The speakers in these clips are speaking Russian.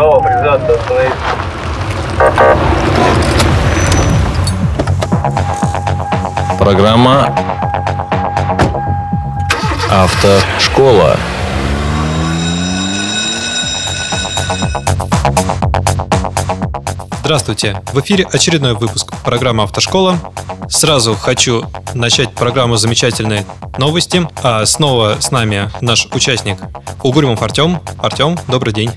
Право, признаться, остановиться. Программа «Автошкола». Здравствуйте! В эфире очередной выпуск программы «Автошкола». Сразу хочу начать программу замечательной новости. А снова с нами наш участник Угрюмов Артем. Артем, добрый день.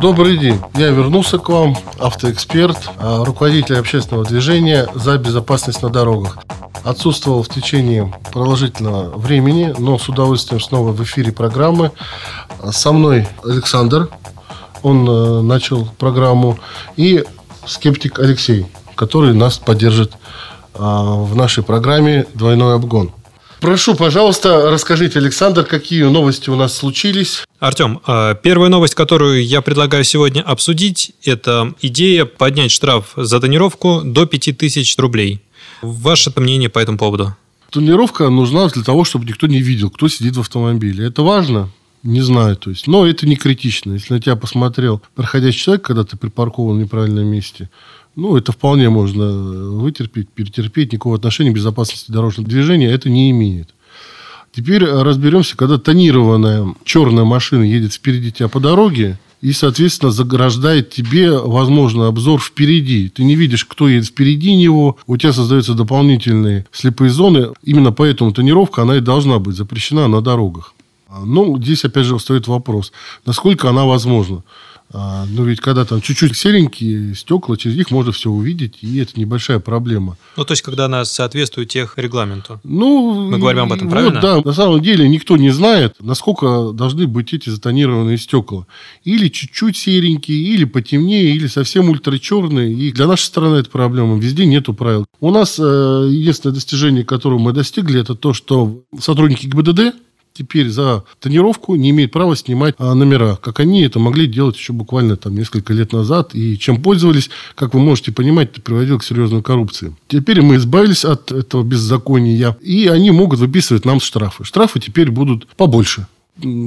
Добрый день. Я вернулся к вам, автоэксперт, а, руководитель общественного движения за безопасность на дорогах. Отсутствовал в течение продолжительного времени, но с удовольствием снова в эфире программы. Со мной Александр, он э, начал программу, и скептик Алексей, который нас поддержит а, в нашей программе «Двойной обгон». Прошу, пожалуйста, расскажите, Александр, какие новости у нас случились. Артем, а, первая новость, которую я предлагаю сегодня обсудить, это идея поднять штраф за тонировку до 5000 рублей. Ваше мнение по этому поводу? Тонировка нужна для того, чтобы никто не видел, кто сидит в автомобиле. Это важно? Не знаю, то есть. Но это не критично. Если на тебя посмотрел проходящий человек, когда ты припаркован в неправильном месте, ну, это вполне можно вытерпеть, перетерпеть. Никакого отношения к безопасности дорожного движения это не имеет. Теперь разберемся, когда тонированная черная машина едет впереди тебя по дороге, и, соответственно, заграждает тебе, возможно, обзор впереди. Ты не видишь, кто едет впереди него, у тебя создаются дополнительные слепые зоны. Именно поэтому тонировка, она и должна быть запрещена на дорогах. Ну, здесь, опять же, встает вопрос, насколько она возможна. А, ну, ведь когда там чуть-чуть серенькие стекла, через них можно все увидеть, и это небольшая проблема. Ну, то есть, когда она соответствует тех регламенту. Ну, мы говорим об этом, правильно? Вот, да, на самом деле никто не знает, насколько должны быть эти затонированные стекла. Или чуть-чуть серенькие, или потемнее, или совсем ультрачерные. И для нашей страны это проблема. Везде нету правил. У нас э, единственное достижение, которого мы достигли, это то, что сотрудники ГИБДД теперь за тонировку не имеет права снимать а, номера, как они это могли делать еще буквально там несколько лет назад. И чем пользовались, как вы можете понимать, это приводило к серьезной коррупции. Теперь мы избавились от этого беззакония, и они могут выписывать нам штрафы. Штрафы теперь будут побольше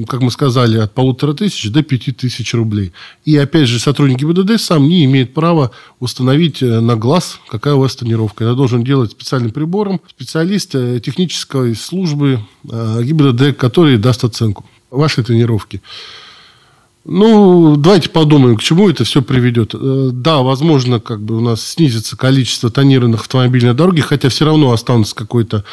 как мы сказали, от полутора тысяч до пяти тысяч рублей. И опять же, сотрудник ГИБДД сам не имеет права установить э, на глаз, какая у вас тонировка. Это должен делать специальным прибором специалист э, технической службы э, ГИБДД, который даст оценку вашей тонировки. Ну, давайте подумаем, к чему это все приведет. Да, возможно, как бы у нас снизится количество тонированных автомобилей на дороге, хотя все равно останутся какой-то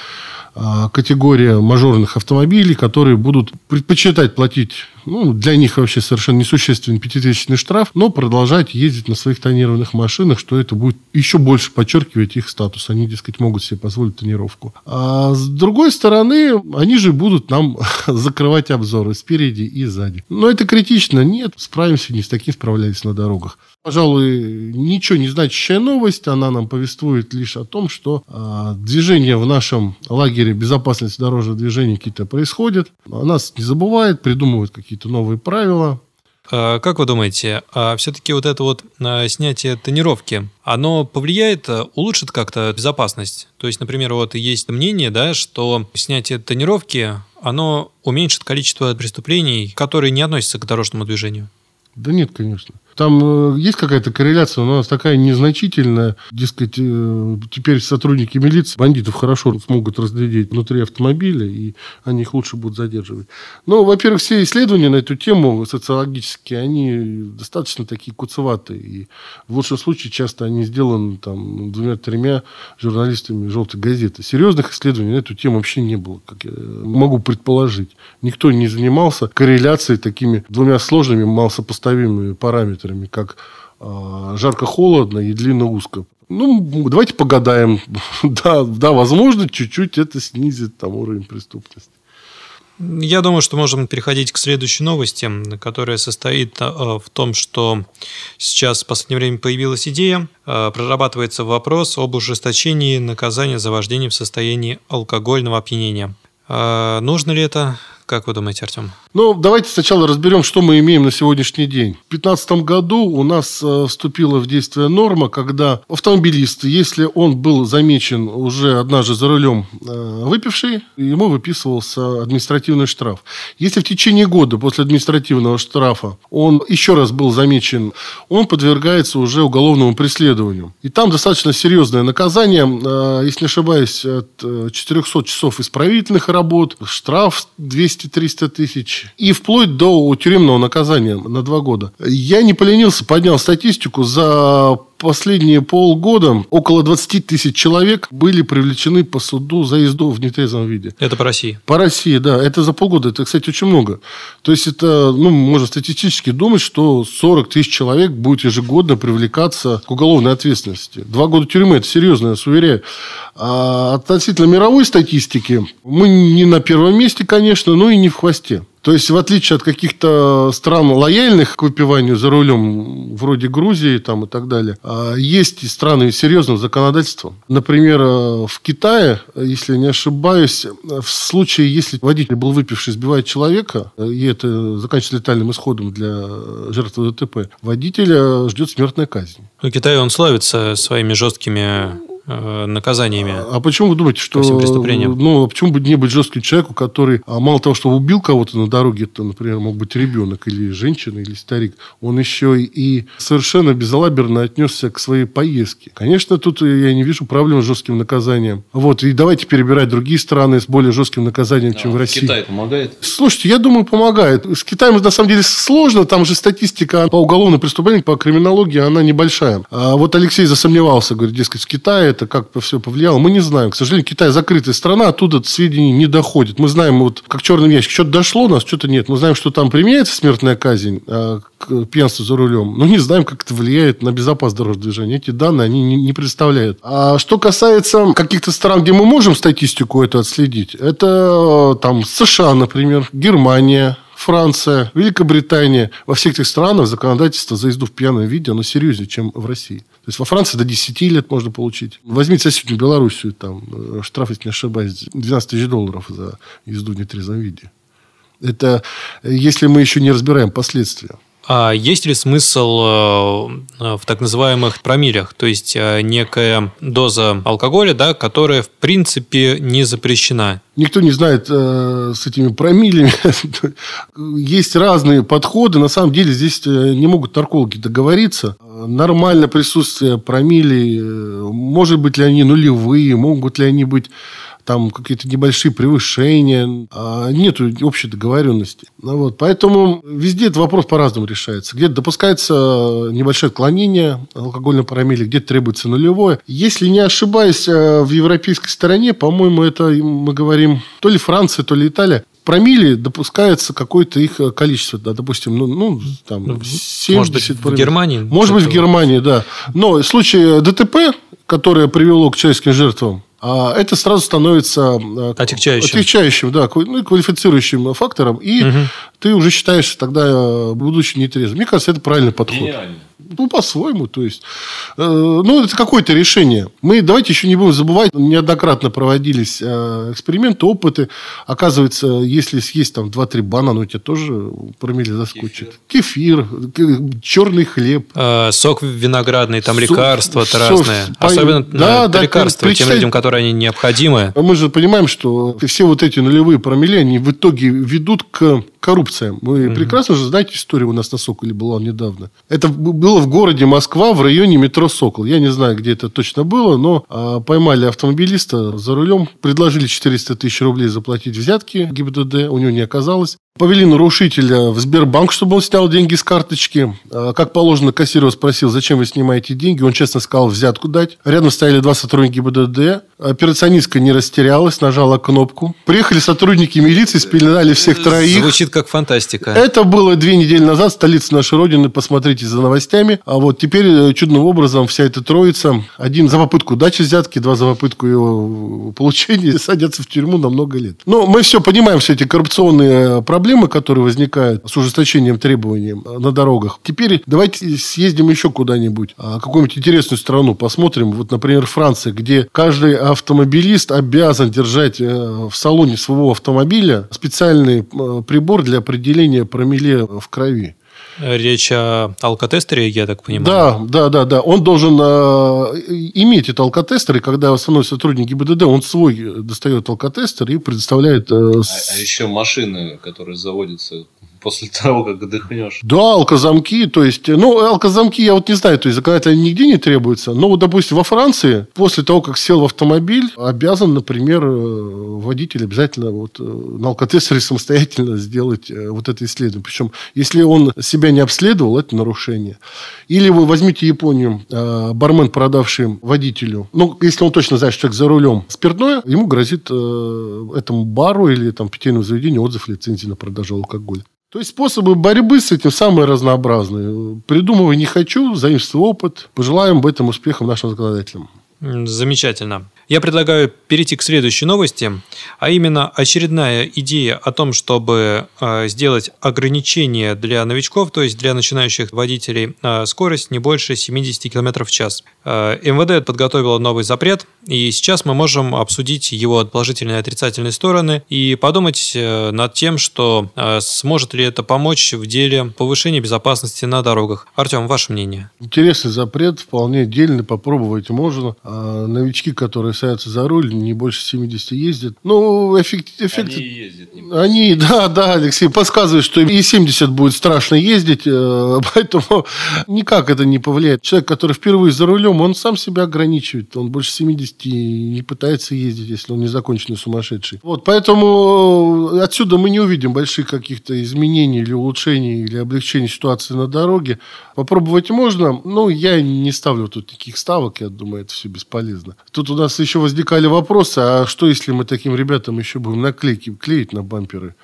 категория мажорных автомобилей, которые будут предпочитать платить, ну, для них вообще совершенно несущественный пятитысячный штраф, но продолжать ездить на своих тонированных машинах, что это будет еще больше подчеркивать их статус. Они, дескать, могут себе позволить тонировку. А с другой стороны, они же будут нам закрывать обзоры спереди и сзади. Но это критично. Нет, справимся, не с таким справлялись на дорогах. Пожалуй, ничего не значащая новость. Она нам повествует лишь о том, что э, движение в нашем лагере безопасности дорожного движения какие-то происходят. О нас не забывают, придумывают какие-то новые правила. А, как вы думаете, а все-таки вот это вот снятие тонировки, оно повлияет, улучшит как-то безопасность? То есть, например, вот есть мнение, да, что снятие тонировки, оно уменьшит количество преступлений, которые не относятся к дорожному движению? Да нет, конечно. Там э, есть какая-то корреляция, но у нас такая незначительная. Дескать, э, теперь сотрудники милиции бандитов хорошо смогут разглядеть внутри автомобиля, и они их лучше будут задерживать. Но, во-первых, все исследования на эту тему социологические, они достаточно такие куцеватые. И в лучшем случае часто они сделаны там двумя-тремя журналистами желтой газеты. Серьезных исследований на эту тему вообще не было, как я могу предположить. Никто не занимался корреляцией такими двумя сложными, малосопоставимыми параметрами параметрами, как э, жарко-холодно и длинно-узко. Ну, давайте погадаем. да, да, возможно, чуть-чуть это снизит там уровень преступности. Я думаю, что можем переходить к следующей новости, которая состоит э, в том, что сейчас в последнее время появилась идея, э, прорабатывается вопрос об ужесточении наказания за вождение в состоянии алкогольного опьянения. Нужно ли это? Как вы думаете, Артем? Ну, давайте сначала разберем, что мы имеем на сегодняшний день. В 2015 году у нас э, вступила в действие норма, когда автомобилист, если он был замечен уже однажды за рулем э, выпивший, ему выписывался административный штраф. Если в течение года после административного штрафа он еще раз был замечен, он подвергается уже уголовному преследованию. И там достаточно серьезное наказание, э, если не ошибаюсь, от 400 часов исправительных работ, штраф 200-300 тысяч и вплоть до тюремного наказания на два года. Я не поленился, поднял статистику за последние полгода около 20 тысяч человек были привлечены по суду за езду в нетрезвом виде. Это по России? По России, да. Это за полгода. Это, кстати, очень много. То есть, это, ну, можно статистически думать, что 40 тысяч человек будет ежегодно привлекаться к уголовной ответственности. Два года тюрьмы – это серьезно, я вас уверяю. А относительно мировой статистики, мы не на первом месте, конечно, но и не в хвосте. То есть, в отличие от каких-то стран лояльных к выпиванию за рулем, вроде Грузии там, и так далее, а, есть и страны с серьезным законодательством. Например, э, в Китае, если не ошибаюсь, в случае, если водитель был выпивший, сбивает человека, и это заканчивается летальным исходом для жертвы ДТП, водителя ждет смертная казнь. Ну, Китай, он славится своими жесткими наказаниями. А почему вы думаете, что... всем преступлениям. Ну, а почему бы не быть жестким человеку, который а мало того, что убил кого-то на дороге, это, например, мог быть ребенок или женщина, или старик, он еще и совершенно безалаберно отнесся к своей поездке. Конечно, тут я не вижу проблем с жестким наказанием. Вот, и давайте перебирать другие страны с более жестким наказанием, чем а, в России. Китай помогает? Слушайте, я думаю, помогает. С Китаем, на самом деле, сложно. Там же статистика по уголовным преступлениям, по криминологии, она небольшая. А вот Алексей засомневался, говорит, дескать, в Китае это как-то все повлияло. Мы не знаем. К сожалению, Китай закрытая страна, оттуда сведений не доходит. Мы знаем, вот как черным ящик, что-то дошло у нас, что-то нет. Мы знаем, что там применяется смертная казнь а, к пьянству за рулем, но не знаем, как это влияет на безопасность дорожного движения. Эти данные они не, не представляют. А что касается каких-то стран, где мы можем статистику эту отследить, это там США, например, Германия, Франция, Великобритания. Во всех этих странах законодательство за езду в пьяном виде, оно серьезнее, чем в России. То есть во Франции до 10 лет можно получить. Возьмите соседнюю Белоруссию, там э, штраф, если не ошибаюсь, 12 тысяч долларов за езду в нетрезвом виде. Это если мы еще не разбираем последствия. А есть ли смысл э, в так называемых промилях, то есть э, некая доза алкоголя, да, которая в принципе не запрещена? Никто не знает э, с этими промилями. есть разные подходы. На самом деле здесь э, не могут наркологи договориться. Нормально присутствие промилей, может быть ли они нулевые, могут ли они быть там какие-то небольшие превышения, а нет общей договоренности. Ну, вот. Поэтому везде этот вопрос по-разному решается. Где-то допускается небольшое отклонение алкогольной промилле, где-то требуется нулевое. Если не ошибаюсь, э, в европейской стороне, по-моему, это мы говорим то ли Франция, то ли Италия, промили допускается какое-то их количество, да, допустим, ну, ну там 70 Может быть, в Германии? Может быть, в Германии, да. Но в случае ДТП, которое привело к человеческим жертвам, а это сразу становится э, отягчающим, отягчающим да, ну, квалифицирующим фактором, и угу. Ты уже считаешься тогда, э, будучи нетрезвым. Мне кажется, это правильный подход. Гениально. Ну, по-своему, то есть. Э, ну, это какое-то решение. Мы, давайте еще не будем забывать, неоднократно проводились э, эксперименты, опыты. Оказывается, если съесть там 2-3 банана, у тебя тоже промили заскочит. Кефир, Кефир черный хлеб. Э, сок виноградный, там сок, лекарства сок, разные. По... Особенно да, да, лекарства тем людям, которые они необходимы. Мы же понимаем, что все вот эти нулевые промили, они в итоге ведут к коррупции. Вы mm прекрасно же знаете историю у нас на Соколе была недавно. Это было в городе Москва в районе метро «Сокол». Я не знаю, где это точно было, но а, поймали автомобилиста за рулем, предложили 400 тысяч рублей заплатить взятки ГИБДД, у него не оказалось. Повели нарушителя в Сбербанк, чтобы он снял деньги с карточки. А, как положено, кассир его спросил, зачем вы снимаете деньги. Он честно сказал, взятку дать. Рядом стояли два сотрудника ГИБДД. Операционистка не растерялась, нажала кнопку. Приехали сотрудники милиции, спеленали всех троих. Звучит как фантастика. Это было две недели назад, столица нашей Родины. Посмотрите за новостями. А вот теперь э, чудным образом вся эта троица. Один за попытку дачи взятки, два за попытку его получения садятся в тюрьму на много лет. Но мы все понимаем, все эти коррупционные проблемы проблемы, которые возникают с ужесточением требований на дорогах. Теперь давайте съездим еще куда-нибудь, а, какую-нибудь интересную страну посмотрим. Вот, например, Франция, где каждый автомобилист обязан держать э, в салоне своего автомобиля специальный э, прибор для определения промилле в крови. Речь о алкотестере, я так понимаю. Да, да, да, да. Он должен э, иметь этот алкотестер, и когда основной сотрудник ГИБДД, он свой достает алкотестер и предоставляет... Э, а, а еще машины, которые заводятся после того, как отдохнешь. Да, алкозамки, то есть, ну, алкозамки я вот не знаю, то есть законодательно нигде не требуется, но вот, допустим, во Франции, после того, как сел в автомобиль, обязан, например, э, водитель обязательно вот э, на алкотестере самостоятельно сделать э, вот это исследование. Причем, если он себя не обследовал, это нарушение. Или вы возьмите Японию, бармен, продавший водителю, ну, если он точно знает, что человек за рулем спиртное, ему грозит этому бару или там питейному заведению отзыв лицензии на продажу алкоголя. То есть способы борьбы с этим самые разнообразные. Придумывай не хочу, заимствуй опыт. Пожелаем в этом успехов нашим законодателям. Замечательно. Я предлагаю перейти к следующей новости, а именно очередная идея о том, чтобы э, сделать ограничение для новичков, то есть для начинающих водителей, э, скорость не больше 70 км в час. Э, МВД подготовила новый запрет, и сейчас мы можем обсудить его положительные и отрицательные стороны и подумать над тем, что сможет ли это помочь в деле повышения безопасности на дорогах. Артем, ваше мнение? Интересный запрет, вполне дельный, попробовать можно. А новички, которые садятся за руль, не больше 70 ездят. Ну, эффект... эффект... Они ездят. Не Они, да, да, Алексей, подсказывает, что и 70 будет страшно ездить, э, поэтому никак это не повлияет. Человек, который впервые за рулем, он сам себя ограничивает. Он больше 70 не пытается ездить, если он незаконченный сумасшедший. Вот, поэтому э, отсюда мы не увидим больших каких-то изменений или улучшений, или облегчений ситуации на дороге. Попробовать можно, но я не ставлю тут никаких ставок, я думаю, это все бесполезно. Тут у нас еще возникали вопросы, а что если мы таким ребятам еще будем наклейки клеить на бамперы?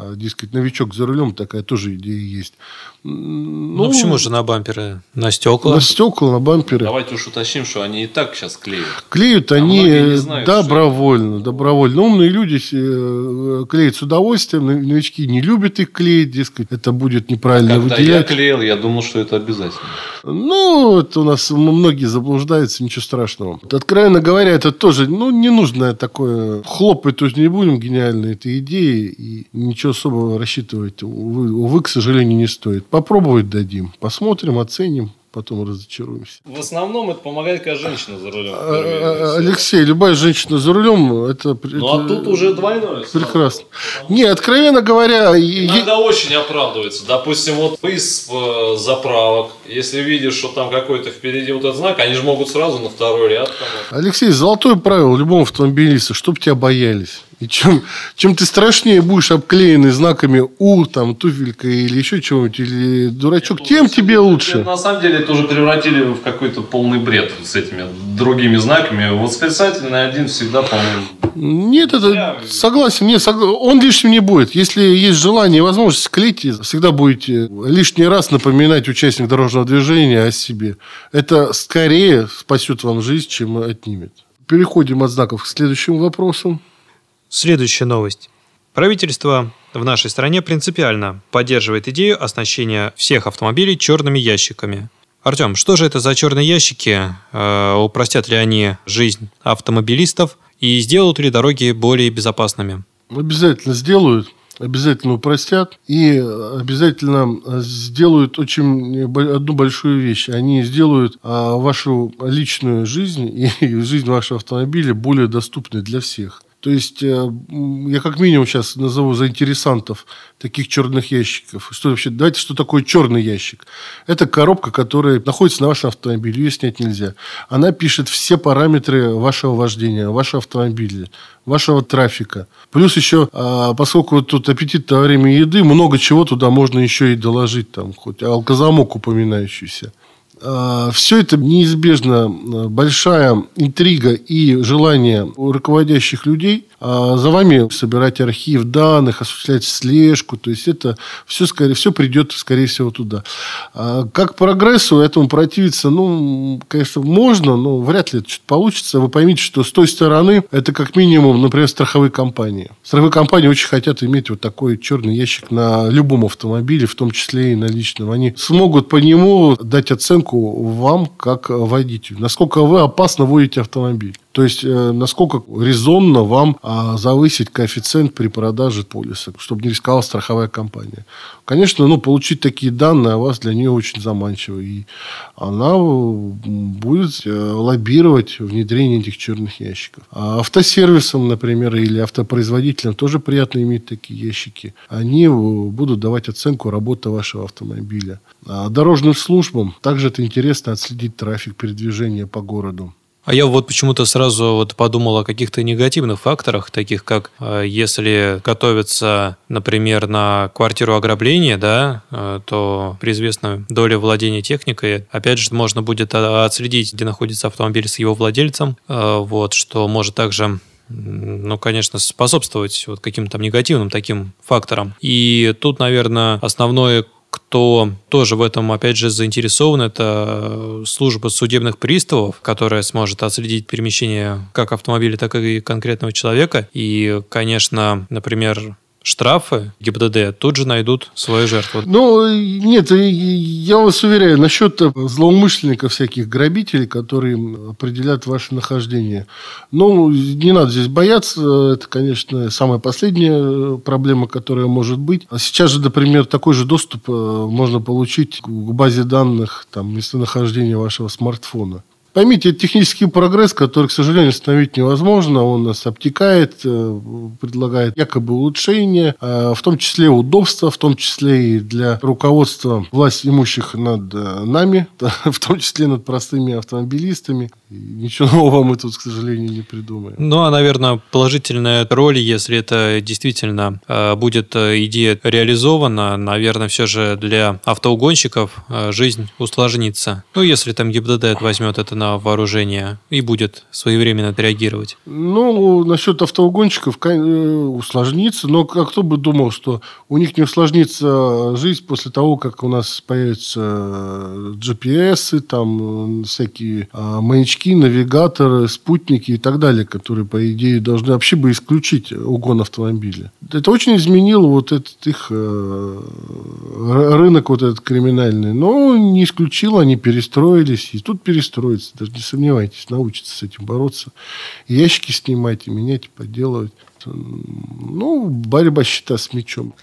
А, дескать, новичок за рулем, такая тоже идея есть. Ну, ну почему же на бамперы? На стекла? На стекла, на бамперы. Давайте уж уточним, что они и так сейчас клеют. Клеют а они знают, добровольно. Добровольно. Умные люди э, клеят с удовольствием. Новички не любят их клеить, дескать, это будет неправильно Когда выделять. я клеил, я думал, что это обязательно. Ну, это у нас многие заблуждаются, ничего страшного. Откровенно говоря, это тоже, ну, ненужное такое. Хлопать тут не будем гениальной этой идеи. И ничего особо рассчитывать, увы, увы, к сожалению, не стоит. Попробовать дадим. Посмотрим, оценим потом разочаруемся. В основном это помогает, когда женщина за рулем. А, а, Алексей, любая женщина за рулем, это... Ну, а тут уже двойное. Прекрасно. Не, откровенно говоря... Иногда е... очень оправдывается. Допустим, вот из э, заправок, если видишь, что там какой-то впереди вот этот знак, они же могут сразу на второй ряд. Алексей, золотое правило любому автомобилиста, чтобы тебя боялись. И чем, чем ты страшнее будешь обклеенный знаками «У», там, туфелька или еще чего-нибудь, или дурачок, тем тебе лучше. На самом деле это уже превратили в какой-то полный бред с этими другими знаками. Вот специальный один всегда, по-моему... Нет, это Я... согласен. Нет, согла... он лишним не будет. Если есть желание и возможность клеить, всегда будете лишний раз напоминать участник дорожного движения о себе. Это скорее спасет вам жизнь, чем отнимет. Переходим от знаков к следующему вопросу. Следующая новость. Правительство в нашей стране принципиально поддерживает идею оснащения всех автомобилей черными ящиками. Артем, что же это за черные ящики? Э, упростят ли они жизнь автомобилистов и сделают ли дороги более безопасными? Обязательно сделают обязательно упростят и обязательно сделают очень одну большую вещь. Они сделают а, вашу личную жизнь и жизнь вашего автомобиля более доступной для всех. То есть э, я как минимум сейчас назову заинтересантов таких черных ящиков. Что вообще? Давайте, что такое черный ящик? Это коробка, которая находится на вашем автомобиле, ее снять нельзя. Она пишет все параметры вашего вождения, вашего автомобиля, вашего трафика. Плюс еще, а, поскольку тут аппетит во время еды, много чего туда можно еще и доложить, там хоть алкозамок упоминающийся. А, Все это неизбежно а, большая интрига и желание у руководящих людей а, за вами собирать архив данных, осуществлять слежку. То есть это все, скорее, все придет, скорее всего, туда. Как прогрессу этому противиться, ну, конечно, можно, но вряд ли это что-то получится. Вы поймите, что с той стороны это как минимум, например, страховые компании. Страховые компании очень хотят иметь вот такой черный ящик на любом автомобиле, в том числе и на личном. Они смогут по нему дать оценку вам как водителю. Насколько вы опасно водите автомобиль. То есть, э, насколько резонно вам а, завысить коэффициент при продаже полиса, чтобы не рисковала страховая компания. Конечно, ну, получить такие данные о вас для нее очень заманчиво. И она будет э, лоббировать внедрение этих черных ящиков. А автосервисам, например, или автопроизводителям тоже приятно иметь такие ящики. Они будут давать оценку работы вашего автомобиля. А дорожным службам также это интересно отследить трафик передвижения по городу. А я вот почему-то сразу вот подумал о каких-то негативных факторах, таких как э, если готовиться, например, на квартиру ограбления, да, э, то при известной доле владения техникой, опять же, можно будет э, отследить, где находится автомобиль с его владельцем, вот, что может также ну, конечно, способствовать вот каким-то негативным таким факторам. И тут, наверное, основное кто тоже в этом, опять же, заинтересован, это служба судебных приставов, которая сможет отследить перемещение как автомобиля, так и конкретного человека. И, конечно, например, штрафы ГИБДД тут же найдут свою жертву. Ну, нет, я вас уверяю, насчет злоумышленников, всяких грабителей, которые определяют ваше нахождение. Ну, не надо здесь бояться. Это, конечно, самая последняя проблема, которая может быть. А сейчас же, например, такой же доступ э, можно получить к базе данных там, местонахождения вашего смартфона. Поймите, это технический прогресс, который, к сожалению, остановить невозможно. Он нас обтекает, э, предлагает якобы улучшения, э, в том числе удобства, в том числе и для руководства власть имущих над э, нами, в том числе над простыми автомобилистами. Ничего нового мы тут, к сожалению, не придумаем. Ну, а, наверное, положительная роль, если это действительно будет идея реализована, наверное, все же для автоугонщиков жизнь усложнится. Ну, если там ГИБДД возьмет это на вооружение и будет своевременно отреагировать? Ну, насчет автоугонщиков э, усложнится, но кто бы думал, что у них не усложнится жизнь после того, как у нас появятся э, GPS, там э, всякие а, маячки, навигаторы, спутники и так далее, которые, по идее, должны вообще бы исключить угон автомобиля. Это очень изменило вот этот их рынок вот этот криминальный. Но не исключил, они перестроились, и тут перестроиться даже не сомневайтесь, научится с этим бороться. ящики снимать, и менять, и подделывать. Ну, борьба счета с мячом.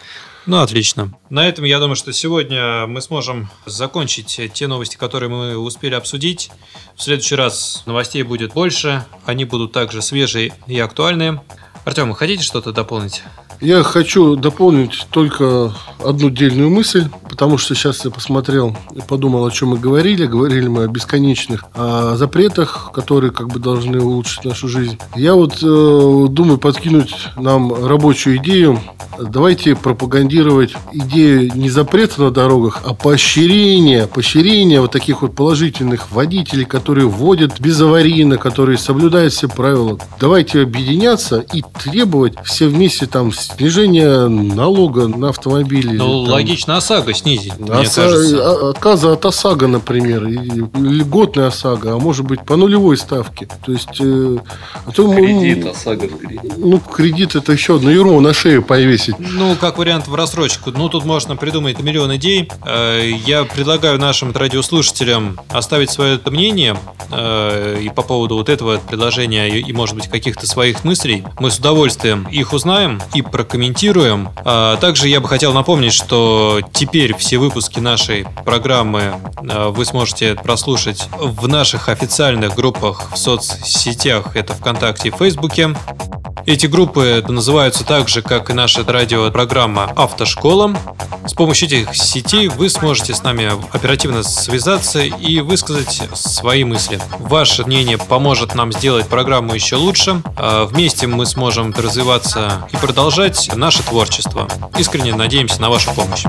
Ну, отлично. На этом, я думаю, что сегодня мы сможем закончить те новости, которые мы успели обсудить. В следующий раз новостей будет больше. Они будут также свежие и актуальные. Артем, вы хотите что-то дополнить? Я хочу дополнить только одну дельную мысль, потому что сейчас я посмотрел и подумал, о чем мы говорили. Говорили мы о бесконечных о запретах, которые как бы должны улучшить нашу жизнь. Я вот э, думаю подкинуть нам рабочую идею. Давайте пропагандировать идею не запрета на дорогах, а поощрения, поощрения вот таких вот положительных водителей, которые вводят безаварийно, которые соблюдают все правила. Давайте объединяться и требовать все вместе там снижение налога на автомобили. Ну, там, логично ОСАГО снизить, ОСА... мне кажется. А, отказа от ОСАГО, например, льготная ОСАГО, а может быть по нулевой ставке. То есть... Э, а то, кредит, ОСАГО в кредит. Ну, кредит это еще одно ермо на шею повесить. Ну, как вариант в рассрочку. Ну, тут можно придумать миллион идей. Э, я предлагаю нашим радиослушателям оставить свое мнение э, и по поводу вот этого предложения и, может быть, каких-то своих мыслей. Мы с удовольствием их узнаем и прокомментируем. А также я бы хотел напомнить, что теперь все выпуски нашей программы а, вы сможете прослушать в наших официальных группах в соцсетях. Это ВКонтакте и Фейсбуке. Эти группы называются так же, как и наша радиопрограмма «Автошкола». С помощью этих сетей вы сможете с нами оперативно связаться и высказать свои мысли. Ваше мнение поможет нам сделать программу еще лучше. А вместе мы сможем развиваться и продолжать наше творчество. Искренне надеемся на вашу помощь.